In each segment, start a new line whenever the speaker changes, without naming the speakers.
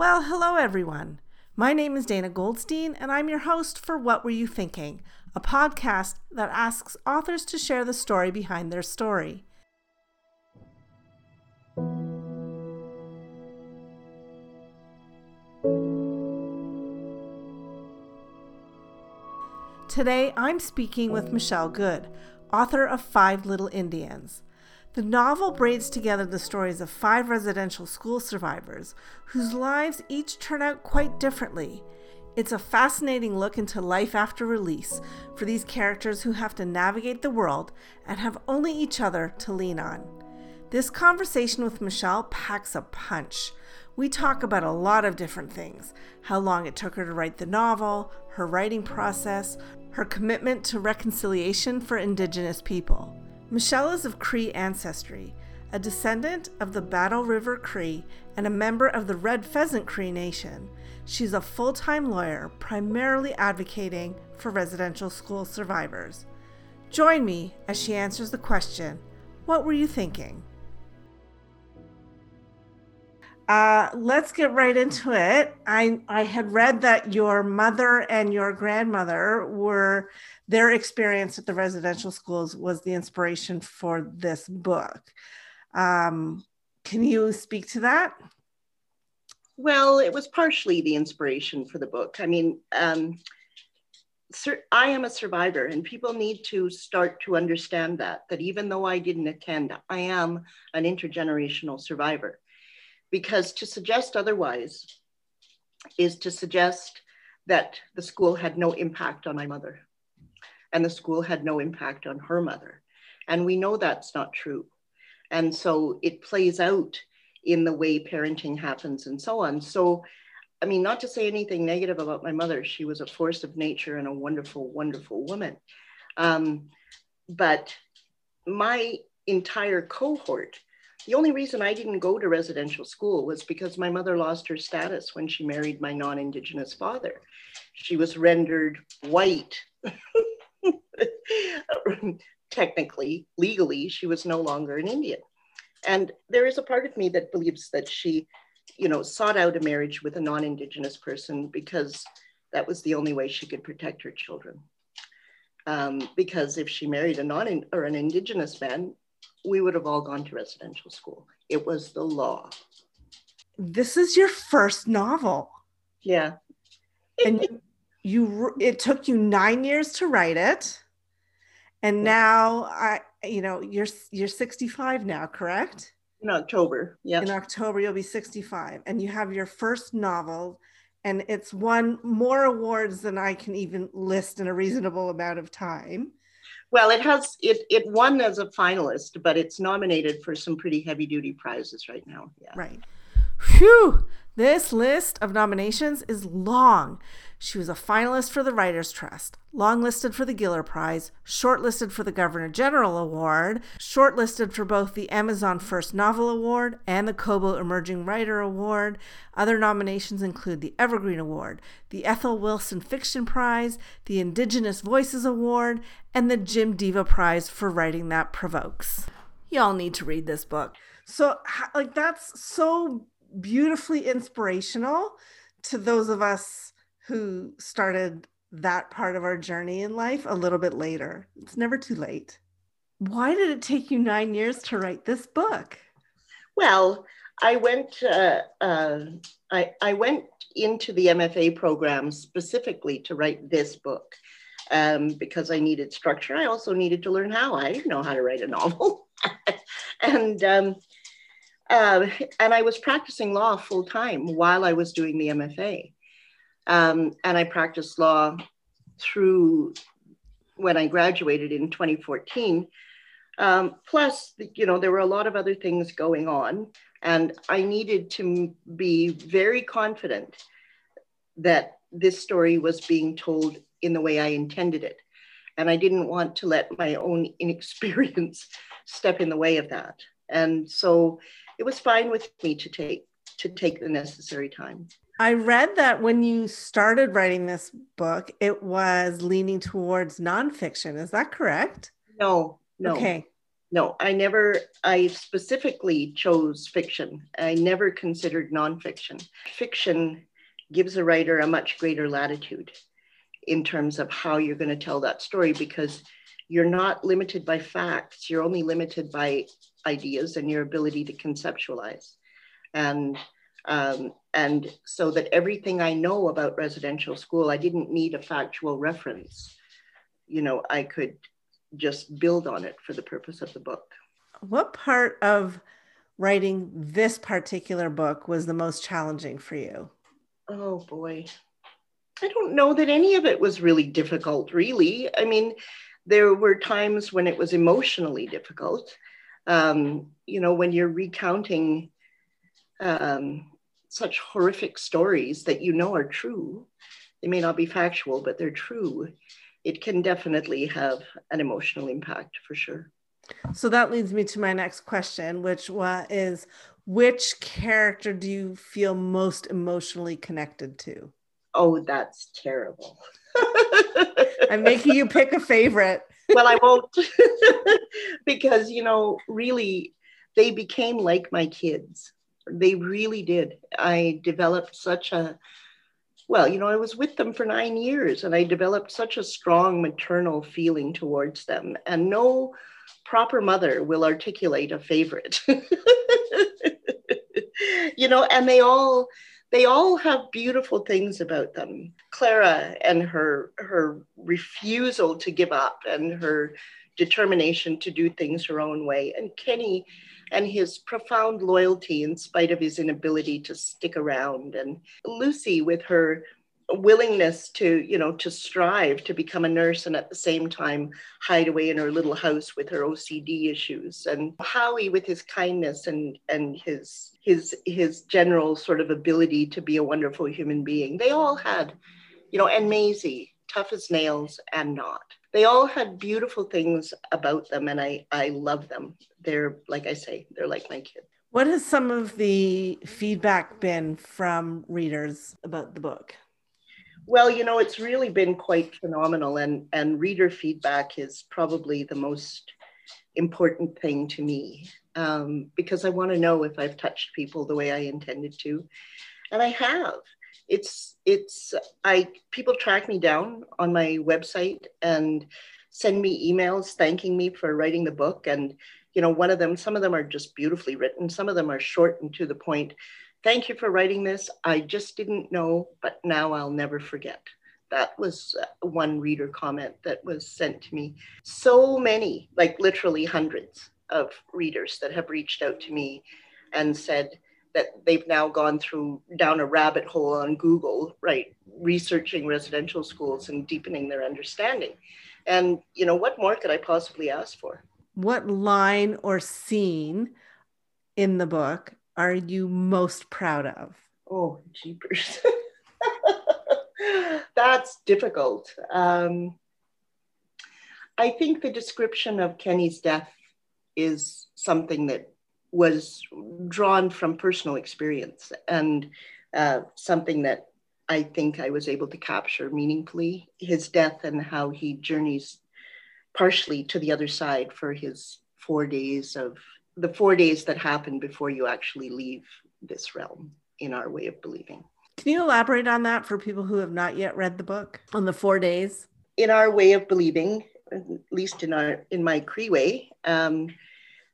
Well, hello everyone. My name is Dana Goldstein, and I'm your host for What Were You Thinking, a podcast that asks authors to share the story behind their story. Today, I'm speaking with Michelle Good, author of Five Little Indians. The novel braids together the stories of five residential school survivors whose lives each turn out quite differently. It's a fascinating look into life after release for these characters who have to navigate the world and have only each other to lean on. This conversation with Michelle packs a punch. We talk about a lot of different things how long it took her to write the novel, her writing process, her commitment to reconciliation for Indigenous people. Michelle is of Cree ancestry, a descendant of the Battle River Cree and a member of the Red Pheasant Cree Nation. She's a full time lawyer, primarily advocating for residential school survivors. Join me as she answers the question What were you thinking? Uh, let's get right into it. I, I had read that your mother and your grandmother were their experience at the residential schools was the inspiration for this book. Um, can you speak to that?
Well, it was partially the inspiration for the book. I mean, um, I am a survivor, and people need to start to understand that, that even though I didn't attend, I am an intergenerational survivor because to suggest otherwise is to suggest that the school had no impact on my mother and the school had no impact on her mother. And we know that's not true. And so it plays out in the way parenting happens and so on. So, I mean, not to say anything negative about my mother, she was a force of nature and a wonderful, wonderful woman. Um, but my entire cohort the only reason I didn't go to residential school was because my mother lost her status when she married my non Indigenous father. She was rendered white. Technically, legally, she was no longer an Indian. And there is a part of me that believes that she, you know, sought out a marriage with a non Indigenous person because that was the only way she could protect her children. Um, because if she married a non or an Indigenous man, we would have all gone to residential school. It was the law.
This is your first novel.
Yeah.
and you, you it took you 9 years to write it. And now I you know, you're you're 65 now, correct?
In October. Yeah.
In October you'll be 65 and you have your first novel and it's won more awards than I can even list in a reasonable amount of time.
Well, it has it it won as a finalist, but it's nominated for some pretty heavy duty prizes right now.
Yeah. Right. Phew! This list of nominations is long. She was a finalist for the Writers' Trust, longlisted for the Giller Prize, shortlisted for the Governor General Award, shortlisted for both the Amazon First Novel Award and the Kobo Emerging Writer Award. Other nominations include the Evergreen Award, the Ethel Wilson Fiction Prize, the Indigenous Voices Award, and the Jim Deva Prize for Writing That Provokes. Y'all need to read this book. So, like, that's so beautifully inspirational to those of us who started that part of our journey in life a little bit later. It's never too late. Why did it take you nine years to write this book?
Well, I went. Uh, uh, I, I went into the MFA program specifically to write this book um, because I needed structure. I also needed to learn how. I didn't know how to write a novel, and um, uh, and I was practicing law full time while I was doing the MFA. Um, and I practiced law through when I graduated in 2014. Um, plus, you know, there were a lot of other things going on, and I needed to be very confident that this story was being told in the way I intended it. And I didn't want to let my own inexperience step in the way of that. And so it was fine with me to take to take the necessary time.
I read that when you started writing this book, it was leaning towards nonfiction. Is that correct?
No, no.
Okay.
No, I never, I specifically chose fiction. I never considered nonfiction. Fiction gives a writer a much greater latitude in terms of how you're going to tell that story because you're not limited by facts, you're only limited by ideas and your ability to conceptualize. And um, and so that everything I know about residential school, I didn't need a factual reference. You know, I could just build on it for the purpose of the book.
What part of writing this particular book was the most challenging for you?
Oh boy. I don't know that any of it was really difficult, really. I mean, there were times when it was emotionally difficult. Um, you know, when you're recounting um, such horrific stories that you know are true, they may not be factual, but they're true. It can definitely have an emotional impact for sure.
So that leads me to my next question, which is which character do you feel most emotionally connected to?
Oh, that's terrible.
I'm making you pick a favorite.
well, I won't because, you know, really, they became like my kids. They really did. I developed such a, well, you know, I was with them for nine years and I developed such a strong maternal feeling towards them. And no proper mother will articulate a favorite. you know, and they all, they all have beautiful things about them. Clara and her her refusal to give up and her determination to do things her own way, and Kenny and his profound loyalty in spite of his inability to stick around, and Lucy with her willingness to you know to strive to become a nurse and at the same time hide away in her little house with her ocd issues. And howie with his kindness and and his his his general sort of ability to be a wonderful human being. They all had you know and maisie tough as nails and not they all had beautiful things about them and i i love them. They're like i say they're like my kids
what has some of the feedback been from readers about the book?
Well, you know, it's really been quite phenomenal, and, and reader feedback is probably the most important thing to me um, because I want to know if I've touched people the way I intended to, and I have. It's it's I people track me down on my website and send me emails thanking me for writing the book, and you know, one of them, some of them are just beautifully written, some of them are short and to the point Thank you for writing this. I just didn't know, but now I'll never forget. That was uh, one reader comment that was sent to me. So many, like literally hundreds of readers that have reached out to me and said that they've now gone through down a rabbit hole on Google, right, researching residential schools and deepening their understanding. And, you know, what more could I possibly ask for?
What line or scene in the book are you most proud of?
Oh, jeepers. That's difficult. Um, I think the description of Kenny's death is something that was drawn from personal experience and uh, something that I think I was able to capture meaningfully. His death and how he journeys partially to the other side for his four days of the four days that happen before you actually leave this realm in our way of believing.
Can you elaborate on that for people who have not yet read the book on the four days?
In our way of believing, at least in our in my Cree way, um,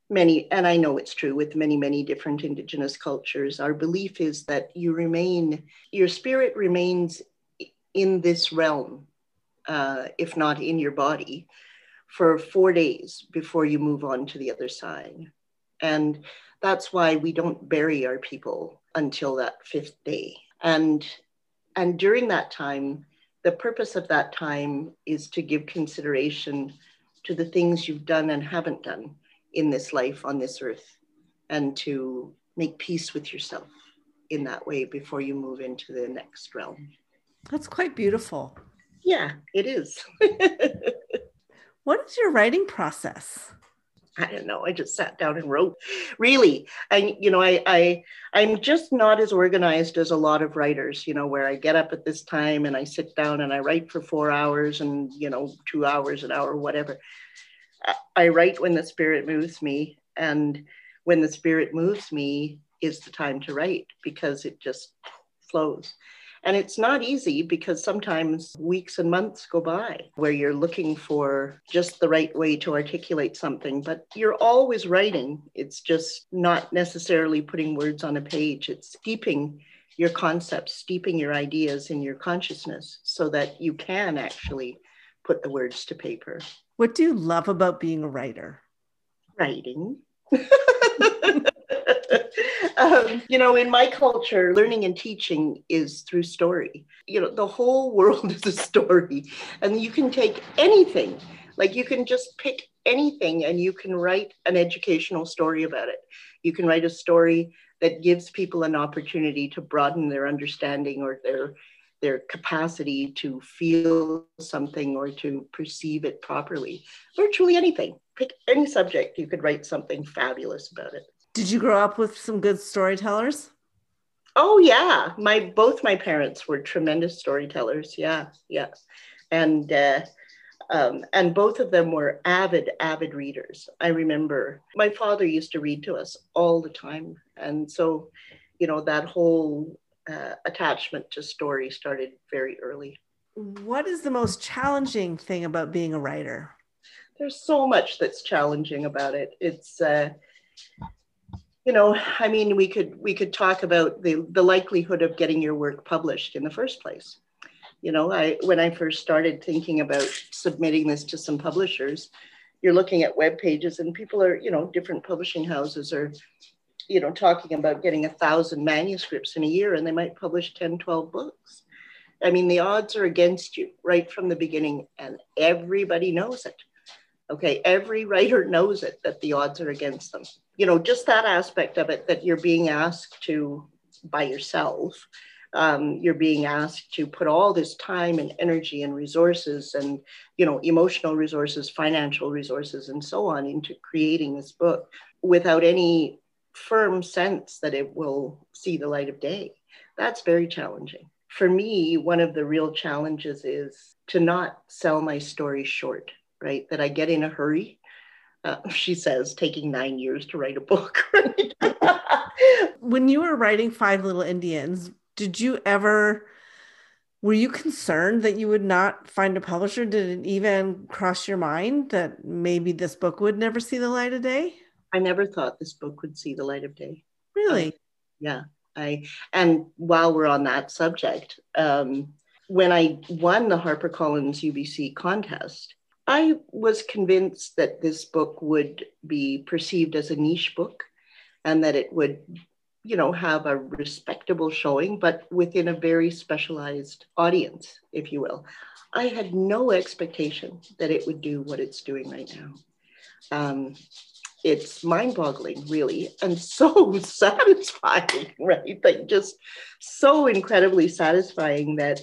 many, and I know it's true with many, many different indigenous cultures, our belief is that you remain, your spirit remains in this realm, uh, if not in your body, for four days before you move on to the other side. And that's why we don't bury our people until that fifth day. And, and during that time, the purpose of that time is to give consideration to the things you've done and haven't done in this life on this earth and to make peace with yourself in that way before you move into the next realm.
That's quite beautiful.
Yeah, it is.
what is your writing process?
I don't know. I just sat down and wrote. Really, and you know, I I I'm just not as organized as a lot of writers. You know, where I get up at this time and I sit down and I write for four hours and you know two hours an hour whatever. I write when the spirit moves me, and when the spirit moves me is the time to write because it just flows. And it's not easy because sometimes weeks and months go by where you're looking for just the right way to articulate something, but you're always writing. It's just not necessarily putting words on a page, it's steeping your concepts, steeping your ideas in your consciousness so that you can actually put the words to paper.
What do you love about being a writer?
Writing. um, you know, in my culture, learning and teaching is through story. You know, the whole world is a story, and you can take anything, like you can just pick anything and you can write an educational story about it. You can write a story that gives people an opportunity to broaden their understanding or their their capacity to feel something or to perceive it properly. Virtually anything. Pick any subject, you could write something fabulous about it.
Did you grow up with some good storytellers?
Oh yeah, my both my parents were tremendous storytellers. Yeah, yeah, and uh, um, and both of them were avid, avid readers. I remember my father used to read to us all the time, and so, you know, that whole uh, attachment to story started very early.
What is the most challenging thing about being a writer?
There's so much that's challenging about it. It's uh, you know i mean we could we could talk about the the likelihood of getting your work published in the first place you know i when i first started thinking about submitting this to some publishers you're looking at web pages and people are you know different publishing houses are you know talking about getting a thousand manuscripts in a year and they might publish 10 12 books i mean the odds are against you right from the beginning and everybody knows it okay every writer knows it that the odds are against them you know, just that aspect of it that you're being asked to by yourself. Um, you're being asked to put all this time and energy and resources and you know emotional resources financial resources and so on into creating this book without any firm sense that it will see the light of day that's very challenging for me one of the real challenges is to not sell my story short right that i get in a hurry uh, she says, taking nine years to write a book.
when you were writing Five Little Indians, did you ever, were you concerned that you would not find a publisher? Did it even cross your mind that maybe this book would never see the light of day?
I never thought this book would see the light of day.
Really?
yeah. I and while we're on that subject, um, when I won the HarperCollins UBC contest, I was convinced that this book would be perceived as a niche book and that it would, you know, have a respectable showing, but within a very specialized audience, if you will. I had no expectation that it would do what it's doing right now. Um, it's mind-boggling really and so satisfying right? Like just so incredibly satisfying that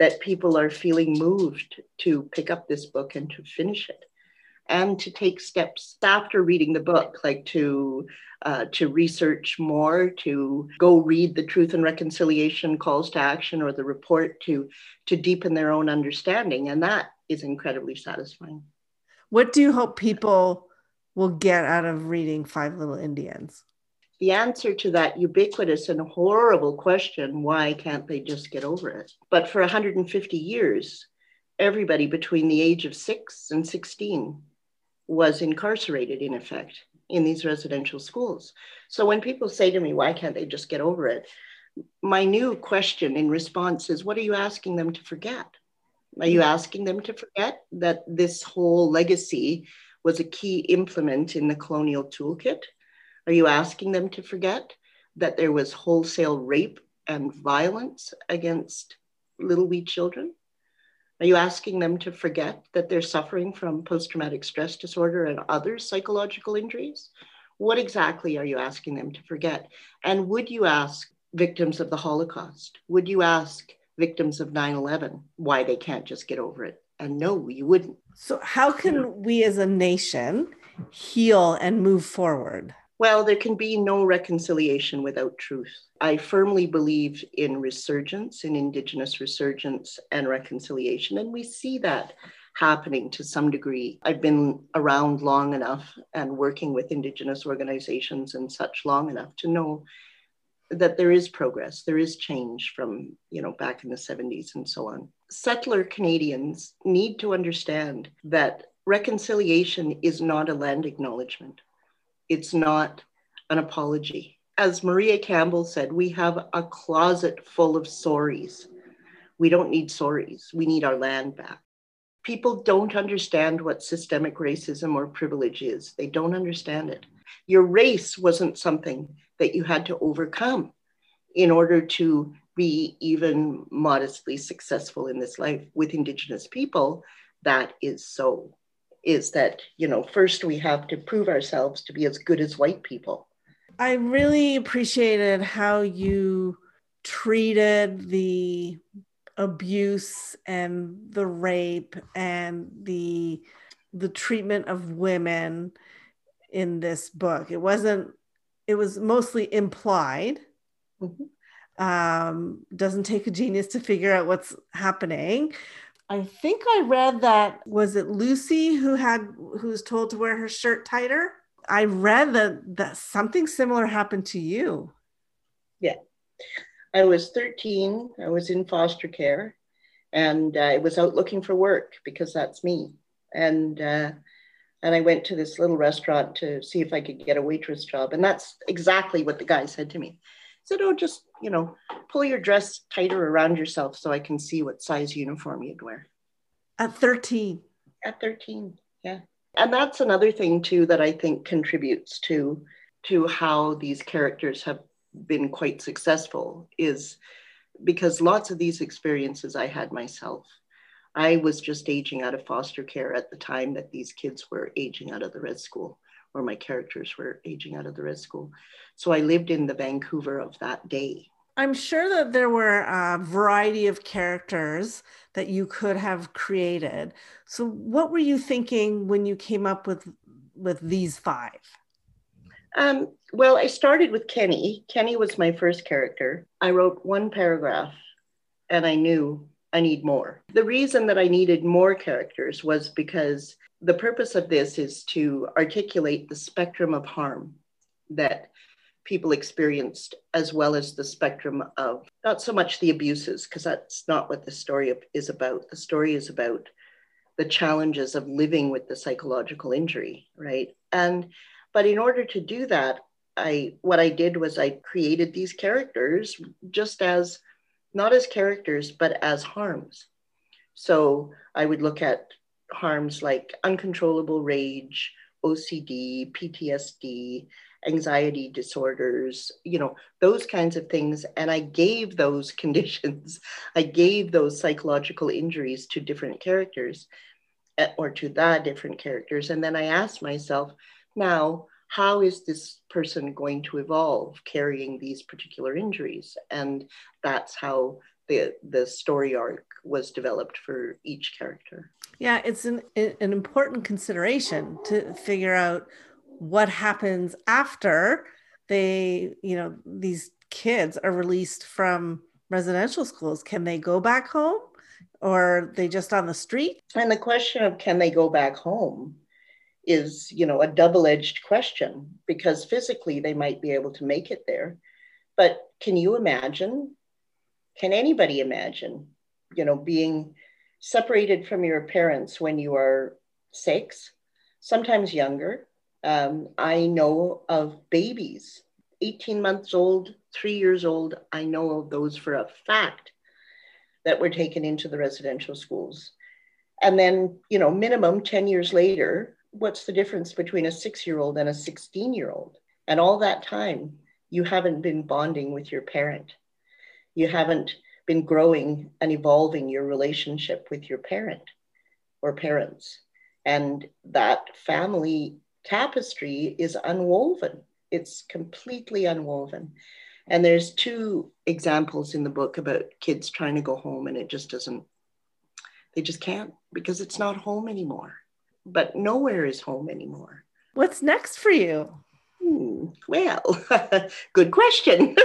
that people are feeling moved to pick up this book and to finish it and to take steps after reading the book like to uh, to research more to go read the truth and reconciliation calls to action or the report to to deepen their own understanding and that is incredibly satisfying.
What do you hope people will get out of reading five little indians
the answer to that ubiquitous and horrible question, why can't they just get over it? But for 150 years, everybody between the age of six and 16 was incarcerated, in effect, in these residential schools. So when people say to me, why can't they just get over it? My new question in response is, what are you asking them to forget? Are you asking them to forget that this whole legacy was a key implement in the colonial toolkit? Are you asking them to forget that there was wholesale rape and violence against little wee children? Are you asking them to forget that they're suffering from post traumatic stress disorder and other psychological injuries? What exactly are you asking them to forget? And would you ask victims of the Holocaust? Would you ask victims of 9 11 why they can't just get over it? And no, you wouldn't.
So, how can we as a nation heal and move forward?
Well, there can be no reconciliation without truth. I firmly believe in resurgence, in Indigenous resurgence and reconciliation. And we see that happening to some degree. I've been around long enough and working with Indigenous organizations and such long enough to know that there is progress, there is change from, you know, back in the 70s and so on. Settler Canadians need to understand that reconciliation is not a land acknowledgement. It's not an apology. As Maria Campbell said, we have a closet full of sorries. We don't need sorries. We need our land back people don't understand what systemic racism or privilege is. They don't understand it. Your race wasn't something that you had to overcome in order to be even modestly successful in this life with Indigenous people. That is so. Is that, you know, first we have to prove ourselves to be as good as white people.
I really appreciated how you treated the abuse and the rape and the the treatment of women in this book. It wasn't it was mostly implied. Mm-hmm. Um, doesn't take a genius to figure out what's happening. I think I read that was it Lucy who had who was told to wear her shirt tighter. I read that that something similar happened to you.
Yeah. I was 13. I was in foster care and uh, I was out looking for work because that's me. And uh, and I went to this little restaurant to see if I could get a waitress job. And that's exactly what the guy said to me. Said, Oh, just, you know, pull your dress tighter around yourself so I can see what size uniform you'd wear.
At 13.
At 13, yeah. And that's another thing too that I think contributes to to how these characters have been quite successful is because lots of these experiences I had myself. I was just aging out of foster care at the time that these kids were aging out of the red school, or my characters were aging out of the red school. So I lived in the Vancouver of that day.
I'm sure that there were a variety of characters that you could have created. So what were you thinking when you came up with with these five?
Um, well, I started with Kenny. Kenny was my first character. I wrote one paragraph and I knew I need more. The reason that I needed more characters was because the purpose of this is to articulate the spectrum of harm that people experienced, as well as the spectrum of not so much the abuses, because that's not what the story is about. The story is about the challenges of living with the psychological injury, right? And but in order to do that, I what I did was I created these characters just as not as characters, but as harms. So I would look at harms like uncontrollable rage, OCD, PTSD, anxiety disorders, you know, those kinds of things. And I gave those conditions, I gave those psychological injuries to different characters eh, or to the different characters. And then I asked myself, now, how is this person going to evolve carrying these particular injuries? And that's how the, the story arc was developed for each character.
Yeah, it's an, an important consideration to figure out what happens after they, you know, these kids are released from residential schools. Can they go back home or they just on the street?
And the question of can they go back home is you know a double-edged question because physically they might be able to make it there. But can you imagine can anybody imagine you know being separated from your parents when you are six sometimes younger? Um, i know of babies 18 months old three years old i know of those for a fact that were taken into the residential schools. And then you know minimum 10 years later what's the difference between a six year old and a 16 year old? And all that time, you haven't been bonding with your parent. You haven't been growing and evolving your relationship with your parent or parents. And that family tapestry is unwoven. It's completely unwoven. And there's two examples in the book about kids trying to go home and it just doesn't, they just can't because it's not home anymore but nowhere is home anymore.
What's next for you?
Hmm, well, good question.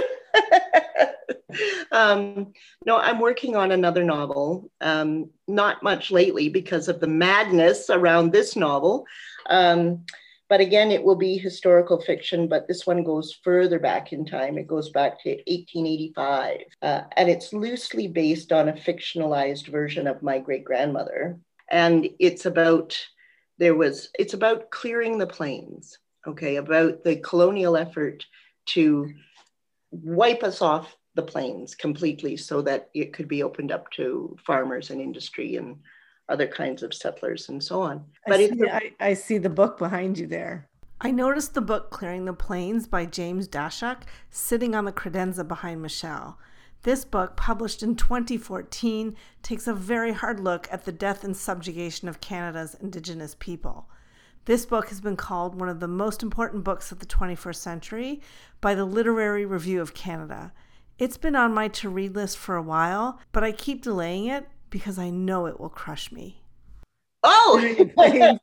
um, no, I'm working on another novel. Um, not much lately because of the madness around this novel. Um, but again, it will be historical fiction, but this one goes further back in time. It goes back to 1885. Uh, and it's loosely based on a fictionalized version of my great grandmother. And it's about, there was, it's about clearing the plains, okay, about the colonial effort to wipe us off the plains completely so that it could be opened up to farmers and industry and other kinds of settlers and so on.
But I see, I, I see the book behind you there. I noticed the book Clearing the Plains by James Daschuk sitting on the credenza behind Michelle. This book, published in 2014, takes a very hard look at the death and subjugation of Canada's Indigenous people. This book has been called one of the most important books of the 21st century by the Literary Review of Canada. It's been on my to read list for a while, but I keep delaying it because I know it will crush me.
Oh, I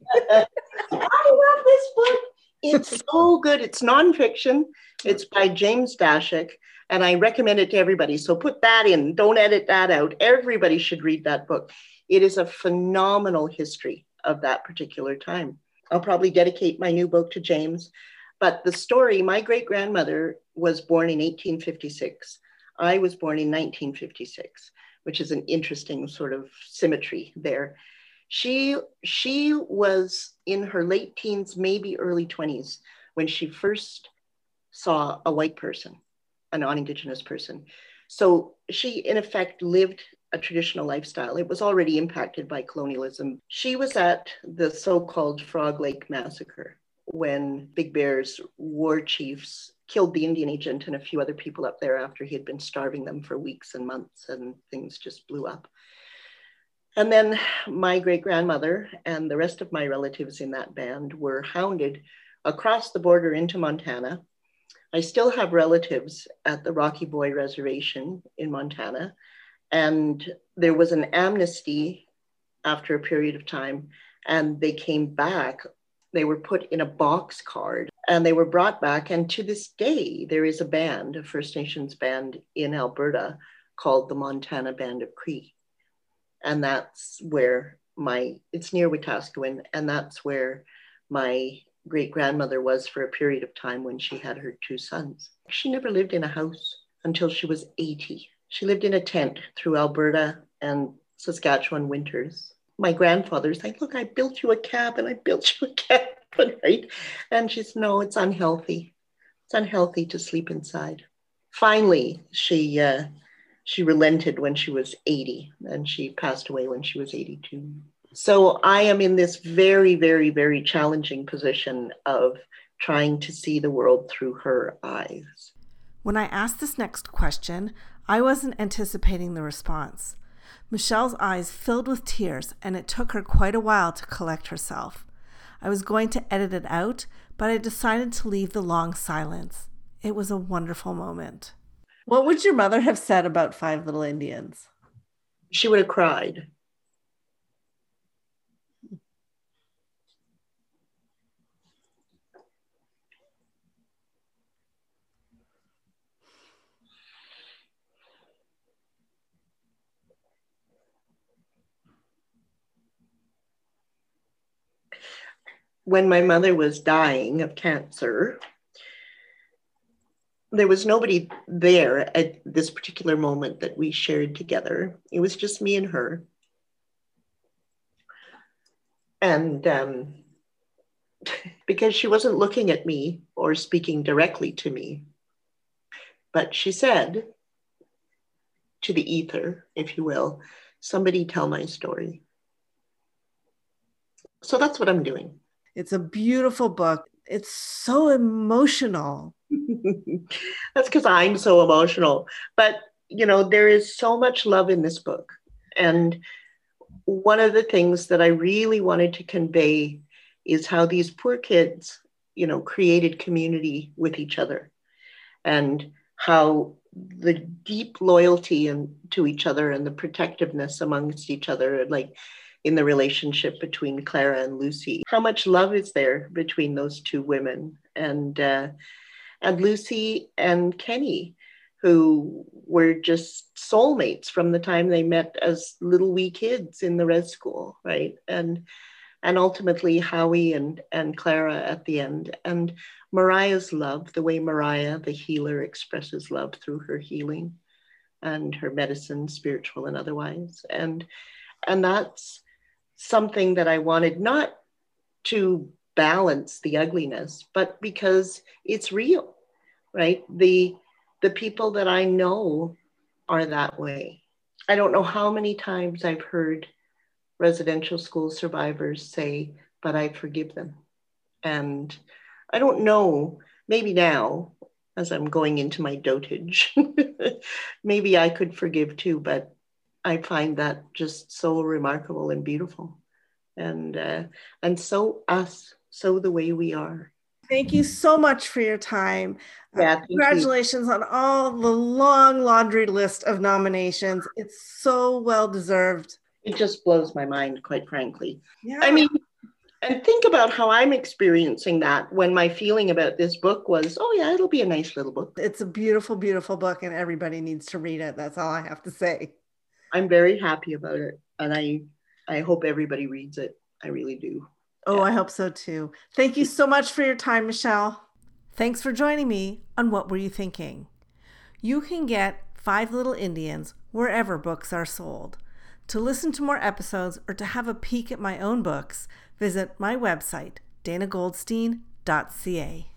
love this book. It's so good. It's nonfiction. It's by James Daschuk, and I recommend it to everybody. So put that in. Don't edit that out. Everybody should read that book. It is a phenomenal history of that particular time. I'll probably dedicate my new book to James. But the story my great grandmother was born in 1856. I was born in 1956 which is an interesting sort of symmetry there. She, she was in her late teens, maybe early 20s, when she first saw a white person, a non Indigenous person. So she, in effect, lived a traditional lifestyle. It was already impacted by colonialism. She was at the so called Frog Lake Massacre when Big Bear's war chiefs killed the Indian agent and a few other people up there after he had been starving them for weeks and months, and things just blew up. And then my great grandmother and the rest of my relatives in that band were hounded across the border into Montana. I still have relatives at the Rocky Boy Reservation in Montana. And there was an amnesty after a period of time, and they came back they were put in a box card and they were brought back. And to this day, there is a band, a First Nations band in Alberta called the Montana Band of Cree. And that's where my, it's near Wetaskiwin, and that's where my great grandmother was for a period of time when she had her two sons. She never lived in a house until she was 80. She lived in a tent through Alberta and Saskatchewan winters my grandfather's like, look, I built you a cabin. I built you a cabin, right? And she's, no, it's unhealthy. It's unhealthy to sleep inside. Finally, she uh, she relented when she was 80, and she passed away when she was 82. So I am in this very, very, very challenging position of trying to see the world through her eyes.
When I asked this next question, I wasn't anticipating the response. Michelle's eyes filled with tears, and it took her quite a while to collect herself. I was going to edit it out, but I decided to leave the long silence. It was a wonderful moment. What would your mother have said about Five Little Indians?
She would have cried. When my mother was dying of cancer, there was nobody there at this particular moment that we shared together. It was just me and her. And um, because she wasn't looking at me or speaking directly to me, but she said to the ether, if you will, somebody tell my story. So that's what I'm doing.
It's a beautiful book. It's so emotional.
That's because I'm so emotional. But, you know, there is so much love in this book. And one of the things that I really wanted to convey is how these poor kids, you know, created community with each other and how the deep loyalty and to each other and the protectiveness amongst each other like in the relationship between Clara and Lucy. How much love is there between those two women? And uh, and Lucy and Kenny, who were just soulmates from the time they met as little wee kids in the red school, right? And and ultimately Howie and and Clara at the end. And Mariah's love, the way Mariah, the healer, expresses love through her healing and her medicine, spiritual and otherwise. And and that's something that I wanted not to balance the ugliness, but because it's real, right? The the people that I know are that way. I don't know how many times I've heard residential school survivors say, but I forgive them. And I don't know, maybe now, as I'm going into my dotage, maybe I could forgive too, but I find that just so remarkable and beautiful. And uh, and so us, so the way we are.
Thank you so much for your time.
Yeah,
uh, congratulations you. on all the long laundry list of nominations. It's so well deserved.
It just blows my mind, quite frankly. Yeah. I mean, and think about how I'm experiencing that when my feeling about this book was, oh, yeah, it'll be a nice little book.
It's a beautiful, beautiful book, and everybody needs to read it. That's all I have to say.
I'm very happy about it, and I, I hope everybody reads it. I really do.
Oh, yeah. I hope so too. Thank you so much for your time, Michelle. Thanks for joining me on What Were You Thinking? You can get Five Little Indians wherever books are sold. To listen to more episodes or to have a peek at my own books, visit my website, danagoldstein.ca.